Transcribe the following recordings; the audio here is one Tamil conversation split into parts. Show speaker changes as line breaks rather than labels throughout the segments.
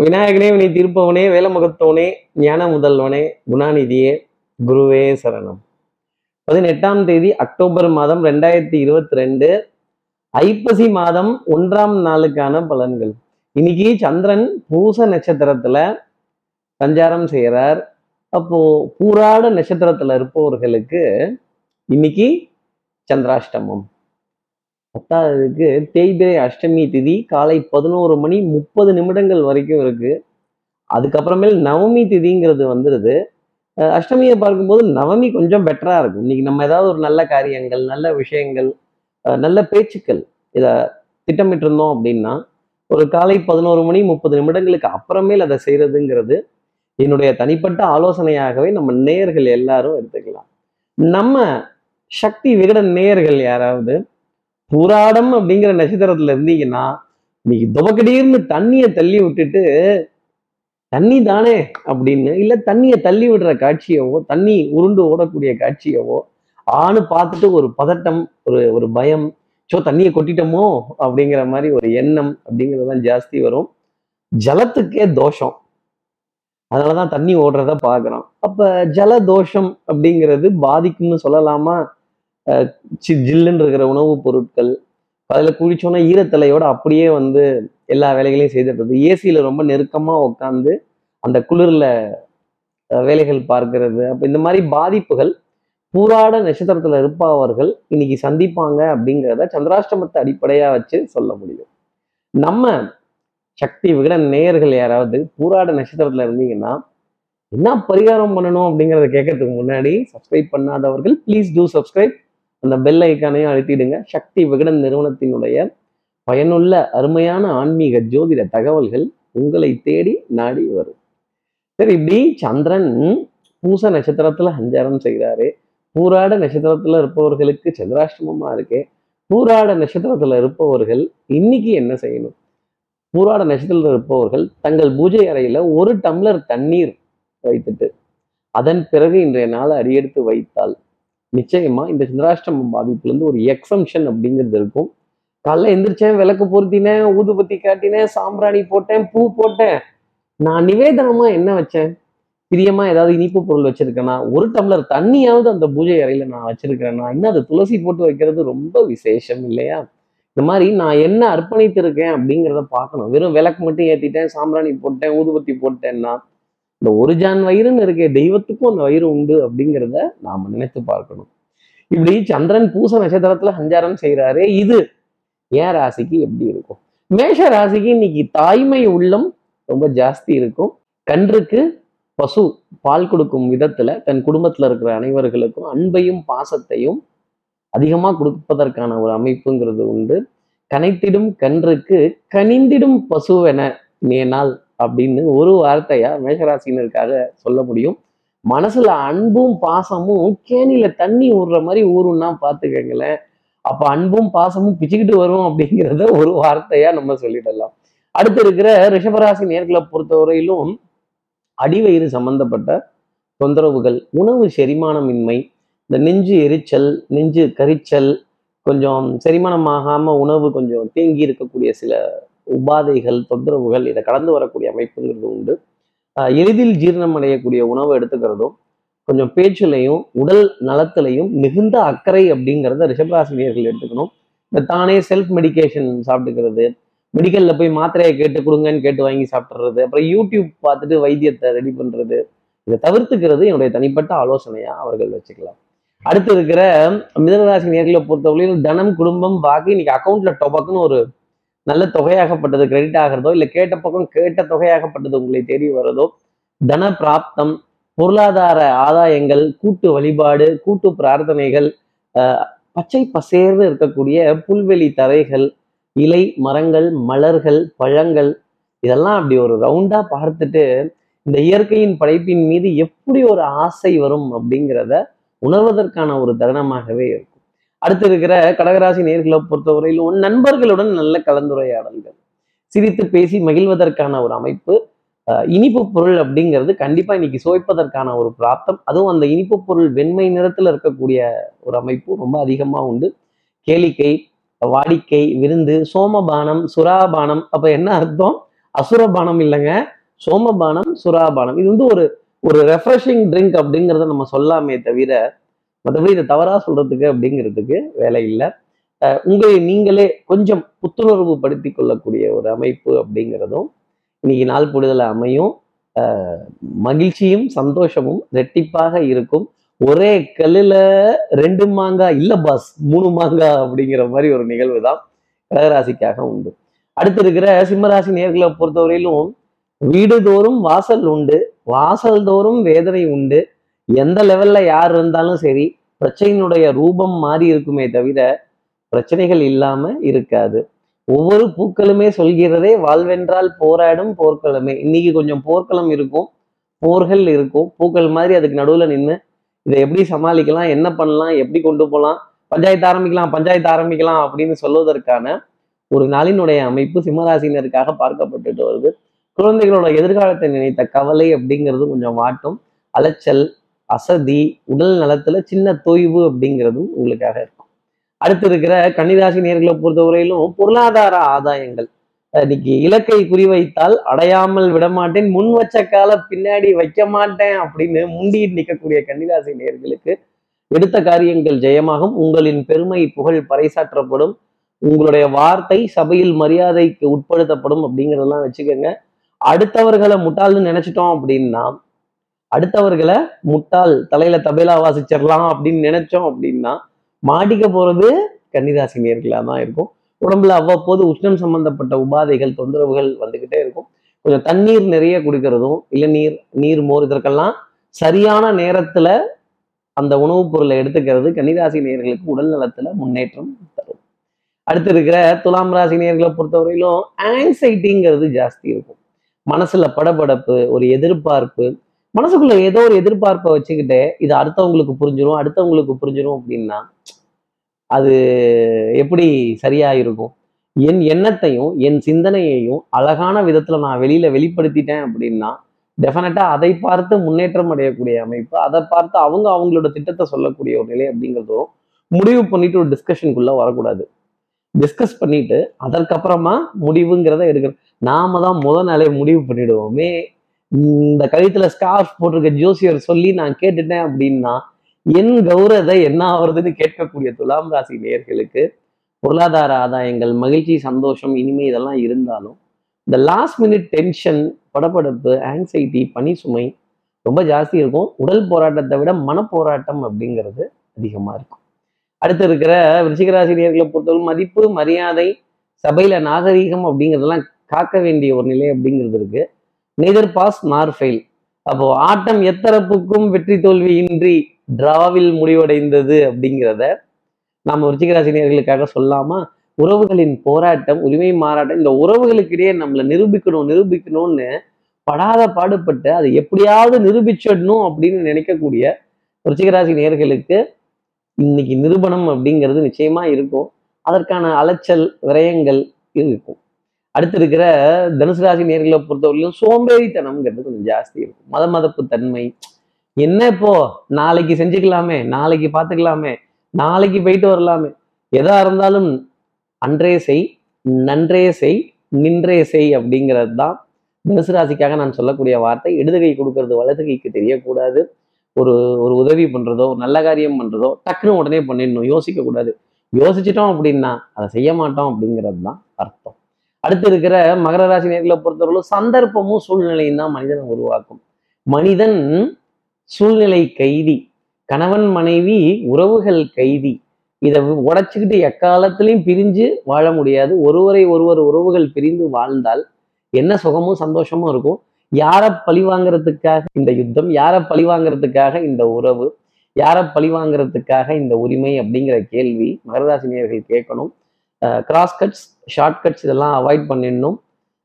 விநாயகனே வினை தீர்ப்பவனே வேலமுகத்தவனே ஞான முதல்வனே குணாநிதியே குருவே சரணம். பதினெட்டாம் தேதி அக்டோபர் மாதம் ரெண்டாயிரத்தி இருபத்தி ரெண்டு ஐப்பசி மாதம் ஒன்றாம் நாளுக்கான பலன்கள். இன்னைக்கு சந்திரன் பூச நட்சத்திரத்துல சஞ்சாரம் செய்கிறார் அப்போ பூராட நட்சத்திரத்துல இருப்பவர்களுக்கு இன்னைக்கு சந்திராஷ்டமம். பத்தாவதுக்கு தேய்பிரை அஷ்டமி திதி காலை பதினோரு மணி முப்பது நிமிடங்கள் வரைக்கும் இருக்கு. அதுக்கப்புறமேல் நவமி திதிங்கிறது வந்துடுது அஷ்டமியை பார்க்கும்போது நவமி கொஞ்சம் பெட்டராக இருக்கும். இன்னைக்கு நம்ம ஏதாவது ஒரு நல்ல காரியங்கள் நல்ல விஷயங்கள் நல்ல பேச்சுக்கள் இதை திட்டமிட்டிருந்தோம் அப்படின்னா ஒரு காலை பதினோரு மணி முப்பது நிமிடங்களுக்கு அப்புறமேல் அதை செய்கிறதுங்கிறது என்னுடைய தனிப்பட்ட ஆலோசனையாகவே நம்ம நேயர்கள் எல்லாரும் எடுத்துக்கலாம். நம்ம சக்தி விகடன் நேயர்கள் யாராவது புராடம் அப்படிங்கிற நட்சத்திரத்துல இருந்தீங்கன்னா இன்னைக்கு துவக்கடீர்னு தண்ணியை தள்ளி விட்டுட்டு தண்ணி தானே அப்படின்னு இல்லை தண்ணியை தள்ளி விடுற காட்சியவோ தண்ணி உருண்டு ஓடக்கூடிய காட்சியவோ ஆணு பார்த்துட்டு ஒரு பதட்டம் ஒரு ஒரு பயம் சோ தண்ணியை கொட்டிட்டோமோ? அப்படிங்கிற மாதிரி ஒரு எண்ணம் அப்படிங்கிறது தான் ஜாஸ்தி வரும். ஜலத்துக்கே தோஷம். அதனாலதான் தண்ணி ஓடுறத பார்க்குறோம். அப்ப ஜல தோஷம் அப்படிங்கிறது பாதிக்கும்னு சொல்லலாமா? ஜில்லுன்னு இருக்கிற உணவுப் பொருட்கள் அதில் குளிச்சோன்னா ஈரத்தலையோட அப்படியே வந்து எல்லா வேலைகளையும் செய்துடுறது. ஏசியில் ரொம்ப நெருக்கமாக உட்காந்து அந்த குளிரில் வேலைகள் பார்க்கறது. அப்போ இந்த மாதிரி பாதிப்புகள் பூராட நட்சத்திரத்தில் இருப்பவர்கள் இன்னைக்கு சந்திப்பாங்க அப்படிங்கிறத சந்திராஷ்டமத்தை அடிப்படையாக வச்சு சொல்ல முடியும். நம்ம சக்தி விகிட நேயர்கள் யாராவது பூராட நட்சத்திரத்தில் இருந்தீங்கன்னா என்ன பரிகாரம் பண்ணணும் அப்படிங்கிறத கேட்கறதுக்கு முன்னாடி சப்ஸ்கிரைப் பண்ணாதவர்கள் ப்ளீஸ் டூ சப்ஸ்கிரைப் அந்த பெல் ஐக்கானையும் அழுத்திடுங்க. சக்தி விகடன் நிறுவனத்தினுடைய பயனுள்ள அருமையான ஆன்மீக ஜோதிட தகவல்கள் உங்களை தேடி நாடி வரும். சரி இப்படி சந்திரன் பூச நட்சத்திரத்துல சஞ்சாரம் செய்கிறாரு பூராட நட்சத்திரத்துல இருப்பவர்களுக்கு சந்திராஷ்டமமா இருக்கே. பூராட நட்சத்திரத்துல இருப்பவர்கள் இன்னைக்கு என்ன செய்யணும்? பூராட நட்சத்திரத்தில் இருப்பவர்கள் தங்கள் பூஜை அறையில ஒரு டம்ளர் தண்ணீர் வைத்துட்டு அதன் பிறகு இன்றைய நாளை அடியெடுத்து வைத்தால் நிச்சயமா இந்த சந்திராஷ்டம பாதிப்புல இருந்து ஒரு எக்ஸம்ஷன் அப்படிங்கிறது இருக்கும். காலைல எந்திரிச்சேன் விளக்கு பொருத்தினேன் ஊதுபத்தி காட்டினேன் சாம்பிராணி போட்டேன் பூ போட்டேன். நான் நிவேதனமா என்ன வச்சேன்? பிரியமா ஏதாவது இனிப்பு பொருள் வச்சிருக்கேனா? ஒரு டம்ளர் தண்ணியாவது அந்த பூஜை அறையில நான் வச்சிருக்கிறேன்னா இன்னும் அது துளசி போட்டு வைக்கிறது ரொம்ப விசேஷம் இல்லையா? இந்த மாதிரி நான் என்ன அர்ப்பணித்திருக்கேன் அப்படிங்கிறத பார்க்கணும். வெறும் விளக்கு மட்டும் ஏத்திட்டேன் சாம்பிராணி போட்டேன் ஊதுபத்தி போட்டேன்னா இந்த ஒரு ஜான் வயிறுன்னு இருக்கே தெய்வத்துக்கும் அந்த வயிறு உண்டு அப்படிங்கிறத நாம நினைத்து பார்க்கணும். இப்படி சந்திரன் பூச நட்சத்திரத்துல சஞ்சாரம் செய்கிறாரு இது ஏன் ராசிக்கு எப்படி இருக்கும்? மேஷ ராசிக்கு இன்னைக்கு தாய்மை உள்ளம் ரொம்ப ஜாஸ்தி இருக்கும். கன்றுக்கு பசு பால் கொடுக்கும் விதத்துல தன் குடும்பத்துல இருக்கிற அனைவர்களுக்கும் அன்பையும் பாசத்தையும் அதிகமா கொடுப்பதற்கான ஒரு அமைப்புங்கிறது உண்டு. கனைத்திடும் கன்றுக்கு கனிந்திடும் பசுவென நேனால் அப்படின்னு ஒரு வார்த்தையா மேஷராசினருக்காக சொல்ல முடியும். மனசுல அன்பும் பாசமும் கேணியில தண்ணி ஊடுற மாதிரி ஊறும்னா பாத்துக்கங்களேன். அப்ப அன்பும் பாசமும் பிச்சுக்கிட்டு வரும் அப்படிங்கிறத ஒரு வார்த்தையா நம்ம சொல்லிடலாம். அடுத்து இருக்கிற ரிஷபராசி நேர்களை பொறுத்தவரையிலும் அடிவயிறு சம்பந்தப்பட்ட தொந்தரவுகள் உணவு செரிமானமின்மை இந்த நெஞ்சு எரிச்சல் நெஞ்சு கரிச்சல் கொஞ்சம் செரிமானம் ஆகாம உணவு கொஞ்சம் தேங்கி இருக்கக்கூடிய சில உபாதைகள் தொந்தரவுகள் இதை கடந்து வரக்கூடிய அமைப்புங்கிறது உண்டு. எளிதில் ஜீரணம் அடையக்கூடிய உணவு எடுத்துக்கிறதும் கொஞ்சம் பேச்சுலையும் உடல் நலத்திலையும் மிகுந்த அக்கறை அப்படிங்கிறத ரிஷபராசினியர்கள் எடுத்துக்கணும். இந்த தானே செல்ஃப் மெடிகேஷன் சாப்பிட்டுக்கிறது. மெடிக்கல்ல போய் மாத்திரையை கேட்டு கொடுங்கன்னு கேட்டு வாங்கி சாப்பிட்றது அப்புறம் யூடியூப் பார்த்துட்டு வைத்தியத்தை ரெடி பண்றது. இதை தவிர்த்துக்கிறது என்னுடைய தனிப்பட்ட ஆலோசனையா அவர்கள் வச்சுக்கலாம். அடுத்து இருக்கிற மிதனராசி நேர்களை பொறுத்தவரையிலும் தனம் குடும்பம் பாக்கி இன்னைக்கு அக்கௌண்ட்ல டொபக்குன்னு ஒரு நல்ல தொகையாகப்பட்டது கிரெடிட் ஆகிறதோ இல்லை கேட்ட பக்கம் கேட்ட தொகையாகப்பட்டது உங்களை தேடி வருதோ தன பிராப்தம் பொருளாதார ஆதாயங்கள் கூட்டு வழிபாடு கூட்டு பிரார்த்தனைகள் பச்சை பசேர்னு இருக்கக்கூடிய புல்வெளி தரைகள் இலை மரங்கள் மலர்கள் பழங்கள் இதெல்லாம் அப்படி ஒரு ரவுண்டா பார்த்துட்டு இந்த இயற்கையின் படைப்பின் மீது எப்படி ஒரு ஆசை வரும் அப்படிங்கிறத உணர்வதற்கான ஒரு தருணமாகவே இருக்கும். அடுத்து இருக்கிற கடகராசி நேர்களை பொறுத்தவரையிலும் நண்பர்களுடன் நல்ல கலந்துரையாடல்கள். சிரித்து பேசி மகிழ்வதற்கான ஒரு அமைப்பு இனிப்பு பொருள் அப்படிங்கிறது கண்டிப்பா இன்னைக்கு சுவைப்பதற்கான ஒரு பிராப்தம். அதுவும் அந்த இனிப்பு பொருள் வெண்மை நிறத்துல இருக்கக்கூடிய ஒரு அமைப்பு ரொம்ப அதிகமா உண்டு. கேளிக்கை வாடிக்கை விருந்து சோமபானம் சுறாபானம். அப்ப என்ன அர்த்தம்? அசுரபானம் இல்லைங்க. சோமபானம் சுராபானம் இது வந்து ஒரு ஒரு ரெஃப்ரெஷிங் ட்ரிங்க் அப்படிங்கிறத நம்ம சொல்லாமே தவிர மற்றபடி இதை தவறாக சொல்றதுக்கு அப்படிங்கிறதுக்கு வேலை இல்லை. உங்களை நீங்களே கொஞ்சம் புத்துணர்வு படுத்தி கொள்ளக்கூடிய ஒரு அமைப்பு அப்படிங்கிறதும் இன்னைக்கு நாள் கூடுதலாக அமையும். மகிழ்ச்சியும் சந்தோஷமும் ரெட்டிப்பாக இருக்கும். ஒரே கல்லில் ரெண்டு மாங்காய் இல்லை பாஸ் மூணு மாங்காய் அப்படிங்கிற மாதிரி ஒரு நிகழ்வு தான் கடகராசிக்காக உண்டு. அடுத்து இருக்கிற சிம்மராசி நேர்களை பொறுத்தவரையிலும் வீடுதோறும் வாசல் உண்டு. வாசல் தோறும் வேதனை உண்டு. எந்த லெவல்ல யார் இருந்தாலும் சரி பிரச்சனையினுடைய ரூபம் மாறி இருக்குமே தவிர பிரச்சனைகள் இல்லாம இருக்காது. ஒவ்வொரு பூக்களுமே சொல்கிறதே வாழ்வென்றால் போராடும் போர்க்களமே. இன்னைக்கு கொஞ்சம் போர்க்களம் இருக்கும் போர்கள் இருக்கும் பூக்கள் மாதிரி அதுக்கு நடுவுல நின்று இதை எப்படி சமாளிக்கலாம் என்ன பண்ணலாம் எப்படி கொண்டு போகலாம் பஞ்சாயத்து ஆரம்பிக்கலாம் பஞ்சாயத்து ஆரம்பிக்கலாம் அப்படின்னு சொல்வதற்கான ஒரு நாளினுடைய அமைப்பு சிம்மராசினருக்காக பார்க்கப்பட்டுட்டு வருது. குழந்தைகளோட எதிர்காலத்தை நினைத்த கவலை அப்படிங்கிறது கொஞ்சம் வாட்டும் அலைச்சல் அசதி உடல் நலத்துல சின்ன தொய்வு அப்படிங்கிறதும் உங்களுக்காக இருக்கும். அடுத்து இருக்கிற கன்னிராசி நேர்களை பொறுத்தவரையிலும் பொருளாதார ஆதாயங்கள். இன்னைக்கு இலக்கை குறிவைத்தால் அடையாமல் விடமாட்டேன் முன் வச்ச கால பின்னாடி வைக்க மாட்டேன் அப்படின்னு முண்டியில் நிற்கக்கூடிய கன்னிராசி நேர்களுக்கு எடுத்த காரியங்கள் ஜெயமாகும். உங்களின் பெருமை புகழ் பறைசாற்றப்படும். உங்களுடைய வார்த்தை சபையில் மரியாதைக்கு உட்படுத்தப்படும் அப்படிங்கிறதெல்லாம் வச்சுக்கோங்க. அடுத்தவர்களை முட்டாள்னு நினைச்சிட்டோம் அப்படின்னா அடுத்தவர்களை முட்டாள் தலையில தபேலா வாசிச்சிடலாம் அப்படின்னு நினைச்சோம் அப்படின்னா மாட்டிக்க போறது கன்னிராசி நேர்களாக தான் இருக்கும். உடம்புல அவ்வப்போது உஷ்ணம் சம்பந்தப்பட்ட உபாதைகள் தொந்தரவுகள் வந்துகிட்டே இருக்கும். கொஞ்சம் தண்ணீர் நிறைய குடிக்கிறதும் இளநீர் நீர் மோர் இதற்கெல்லாம் சரியான நேரத்துல அந்த உணவுப் பொருளை எடுத்துக்கிறது கன்னிராசி நேர்களுக்கு உடல் நலத்துல முன்னேற்றம் தரும். அடுத்து இருக்கிற துலாம் ராசி நேர்களை பொறுத்தவரையிலும் ஆங்ஸைட்டிங்கிறது ஜாஸ்தி இருக்கும். மனசுல படபடப்பு ஒரு எதிர்பார்ப்பு மனசுக்குள்ள ஏதோ ஒரு எதிர்பார்ப்பை வச்சுக்கிட்டு இது அடுத்தவங்களுக்கு புரிஞ்சிடும் அடுத்தவங்களுக்கு புரிஞ்சிடும் அப்படின்னா அது எப்படி சரியா இருக்கும் என் எண்ணத்தையும் என் சிந்தனையையும் அழகான விதத்துல நான் வெளியில வெளிப்படுத்திட்டேன் அப்படின்னா டெஃபினட்டா அதை பார்த்து முன்னேற்றம் அடையக்கூடிய அமைப்பு அதை பார்த்து அவங்க அவங்களோட திட்டத்தை சொல்லக்கூடிய ஒரு நிலை அப்படிங்கிறதும் முடிவு பண்ணிட்டு ஒரு டிஸ்கஷனுக்குள்ள வரக்கூடாது. டிஸ்கஸ் பண்ணிட்டு அதற்கப்புறமா முடிவுங்கிறத எடுக்கணும் நாம தான் முதல் நாளே முடிவு பண்ணிடுவோமே இந்த கழுத்துல ஸ்கார்ஃப் போட்டிருக்க ஜோசியர் சொல்லி நான் கேட்டுட்டேன் அப்படின்னா என் கௌரதை என்ன ஆகுறதுன்னு கேட்கக்கூடிய துலாம் ராசி நேர்களுக்கு பொருளாதார ஆதாயங்கள் மகிழ்ச்சி சந்தோஷம் இனிமை இதெல்லாம் இருந்தாலும் இந்த லாஸ்ட் மினிட் டென்ஷன் படப்படப்பு ஆங்ஸைட்டி பனி சுமை ரொம்ப ஜாஸ்தி இருக்கும். உடல் போராட்டத்தை விட மனப்போராட்டம் அப்படிங்கிறது அதிகமாக இருக்கும். அடுத்து இருக்கிற விருச்சிகராசி நேர்களை பொறுத்தவரை மதிப்பு மரியாதை சபையில நாகரீகம் அப்படிங்கிறதெல்லாம் காக்க வேண்டிய ஒரு நிலை அப்படிங்கிறது இருக்குது நெதர் பாஸ் நார் ஃபெயில் அப்போ ஆட்டம் எத்தரப்புக்கும் வெற்றி தோல்வி இன்றி டிராவில் முடிவடைந்தது அப்படிங்கிறத நாம ருச்சிகராசினியர்களுக்காக சொல்லாம? உறவுகளின் போராட்டம் உரிமை மாறாட்டம் இந்த உறவுகளுக்கிடையே நம்மளை நிரூபிக்கணும் நிரூபிக்கணும்னு படாத பாடுபட்டு அதை எப்படியாவது நிரூபிச்சிடணும் அப்படின்னு நினைக்கக்கூடிய ருச்சிகராசி நேர்களுக்கு இன்னைக்கு நிரூபணம் அப்படிங்கிறது நிச்சயமா இருக்கும். அதற்கான அலைச்சல் விரயங்கள் இருக்கும். அடுத்து இருக்கிற தனுசு ராசி நேர்களை பொறுத்தவரையிலும் சோம்பேறித்தனம்ங்கிறது கொஞ்சம் ஜாஸ்தி இருக்கும். மத மதப்பு தன்மை என்ன இப்போ? நாளைக்கு செஞ்சுக்கலாமே நாளைக்கு பார்த்துக்கலாமே நாளைக்கு போயிட்டு வரலாமே. எதா இருந்தாலும் அன்றே செய் நன்றே செய் நின்றே செய் அப்படிங்கிறது தான் தனுசு ராசிக்காக நான் சொல்லக்கூடிய வார்த்தை. இடது கை கொடுக்கறது வலது கைக்கு தெரியக்கூடாது. ஒரு ஒரு உதவி பண்றதோ ஒரு நல்ல காரியம் பண்றதோ டக்குன்னு உடனே பண்ணிடணும். யோசிக்க கூடாது யோசிச்சிட்டோம் அப்படின்னா அதை செய்ய மாட்டோம் அப்படிங்கிறது தான் அர்த்தம். அடுத்து இருக்கிற மகர ராசி நேர்களை பொறுத்தவரையிலும் சந்தர்ப்பமும் சூழ்நிலையும் தான் மனிதனை உருவாக்கும். மனிதன் சூழ்நிலை கைதி கணவன் மனைவி உறவுகள் கைதி. இதை உடைச்சுக்கிட்டு எக்காலத்திலையும் பிரிஞ்சு வாழ முடியாது. ஒருவரை ஒருவர் உறவுகள் பிரிந்து வாழ்ந்தால் என்ன சுகமும் சந்தோஷமும் இருக்கும். யாரை பழி வாங்குறதுக்காக இந்த யுத்தம் யாரை பழி வாங்குறதுக்காக இந்த உறவு யாரை பழி வாங்குறதுக்காக இந்த உரிமை அப்படிங்கிற கேள்வி மகராசினியர்கள் கேட்கணும். கிராஸ் கட்ஸ் ஷார்ட் கட்ஸ் இதெல்லாம் அவாய்ட் பண்ணிடணும்.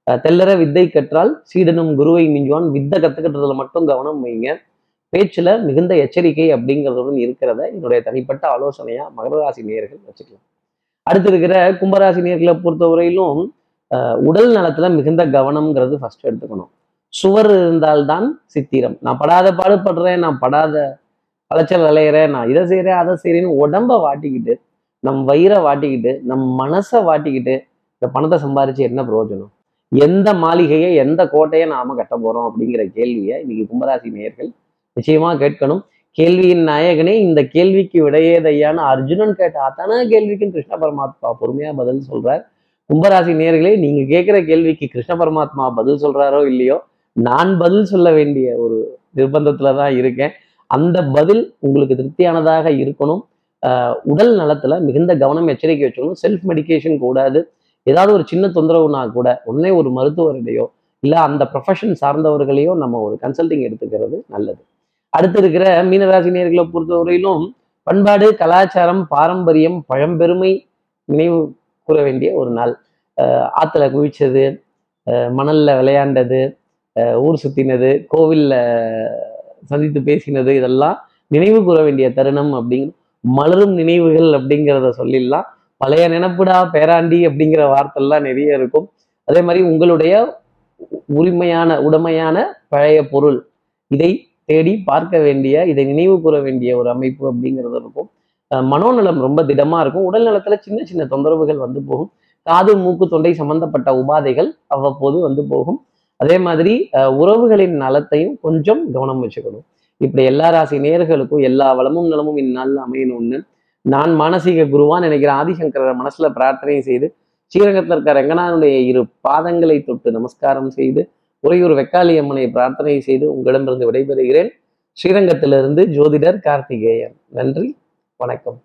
தெல்லற வித்தை கற்றால் சீடனும் குருவை மிஞ்சுவான். வித்தை கத்துக்கிட்டதுல மட்டும் கவனம் வைங்க. பேச்சுல மிகுந்த எச்சரிக்கை அப்படிங்கிறதுடன் இருக்கிறத என்னுடைய தனிப்பட்ட ஆலோசனையா மகர ராசி நேயர்கள் வச்சுக்கலாம். அடுத்து இருக்கிற கும்பராசி நேர்களை பொறுத்தவரையிலும் உடல் நலத்துல மிகுந்த கவனம்ங்கிறது ஃபர்ஸ்ட் எடுத்துக்கணும். சுவர் இருந்தால்தான் சித்திரம். நான் படாத பாடுபடுறேன் நான் படாத அலைச்சல் அலையிறேன் நான் இதை செய்யறேன் அதை செய்யறேன்னு உடம்ப வாட்டிக்கிட்டு நம் வயிறை வாட்டிக்கிட்டு நம் மனசை வாட்டிக்கிட்டு இந்த பணத்தை சம்பாரிச்சு என்ன பிரயோஜனம்? எந்த மாளிகையை எந்த கோட்டையை நாம கட்ட போறோம் அப்படிங்கிற கேள்வியை இன்னைக்கு கும்பராசி நேயர்கள் நிச்சயமா கேட்கணும். கேள்வியின் நாயகனே இந்த கேள்விக்கு விடையேதையான அர்ஜுனன் கேட்ட அத்தனை கேள்விக்கும் கிருஷ்ண பரமாத்மா பொறுமையா பதில் சொல்றார். கும்பராசி நேர்களே நீங்க கேட்கிற கேள்விக்கு கிருஷ்ண பரமாத்மா பதில் சொல்றாரோ இல்லையோ நான் பதில் சொல்ல வேண்டிய ஒரு நிர்பந்தத்துல தான் இருக்கேன். அந்த பதில் உங்களுக்கு திருப்தியானதாக இருக்கணும். உடல் நலத்துல மிகுந்த கவனம் எச்சரிக்கை வச்சுக்கணும். செல்ஃப் மெடிகேஷன் கூடாது ஏதாவது ஒரு சின்ன தொந்தரவுனா கூட உடனே ஒரு மருத்துவரிடையோ இல்லை அந்த ப்ரொஃபஷன் சார்ந்தவர்களையோ நம்ம ஒரு கன்சல்டிங் எடுத்துக்கிறது நல்லது. அடுத்து இருக்கிற மீனராசி நேர்களை பொறுத்தவரையிலும் பண்பாடு கலாச்சாரம் பாரம்பரியம் பழம்பெருமை நினைவு கூற வேண்டிய ஒரு நாள். ஆற்றுல குவிச்சது மணலில் விளையாண்டது ஊர் சுற்றினது கோவிலில் சந்தித்து பேசினது இதெல்லாம் நினைவு கூற வேண்டிய தருணம் அப்படிங்கிற மலரும் நினைவுகள் அப்படிங்கிறத சொல்லிடலாம். பழைய நினப்புடா பேராண்டி அப்படிங்கிற வார்த்தைலாம் நிறைய இருக்கும். அதே மாதிரி உங்களுடைய உரிமையான உடமையான பழைய பொருள் இதை தேடி பார்க்க வேண்டிய இதை நினைவு கூற வேண்டிய ஒரு அமைப்பு அப்படிங்கிறது இருக்கும். அஹ் மனோநலம் ரொம்ப திடமா இருக்கும். உடல் நலத்துல சின்ன சின்ன தொந்தரவுகள் வந்து போகும். காது மூக்கு தொண்டை சம்பந்தப்பட்ட உபாதைகள் அவ்வப்போது வந்து போகும். அதே மாதிரி உறவுகளின் நலத்தையும் கொஞ்சம் கவனம் வச்சுக்கணும். இப்படி எல்லா ராசி நேர்களுக்கும் எல்லா வளமும் நலமும் இந்நாளில் அமையணும்னு நான் மானசீக குருவான் நினைக்கிற ஆதிசங்கர மனசுல பிரார்த்தனை செய்து ஸ்ரீரங்கத்தில் இருக்க ரங்கநாதனுடைய இரு பாதங்களை தொட்டு நமஸ்காரம் செய்து உறையூர் வெக்காளி அம்மனை பிரார்த்தனை செய்து உங்களிடமிருந்து விடைபெறுகிறேன். ஸ்ரீரங்கத்திலிருந்து ஜோதிடர் கார்த்திகேயன். நன்றி வணக்கம்.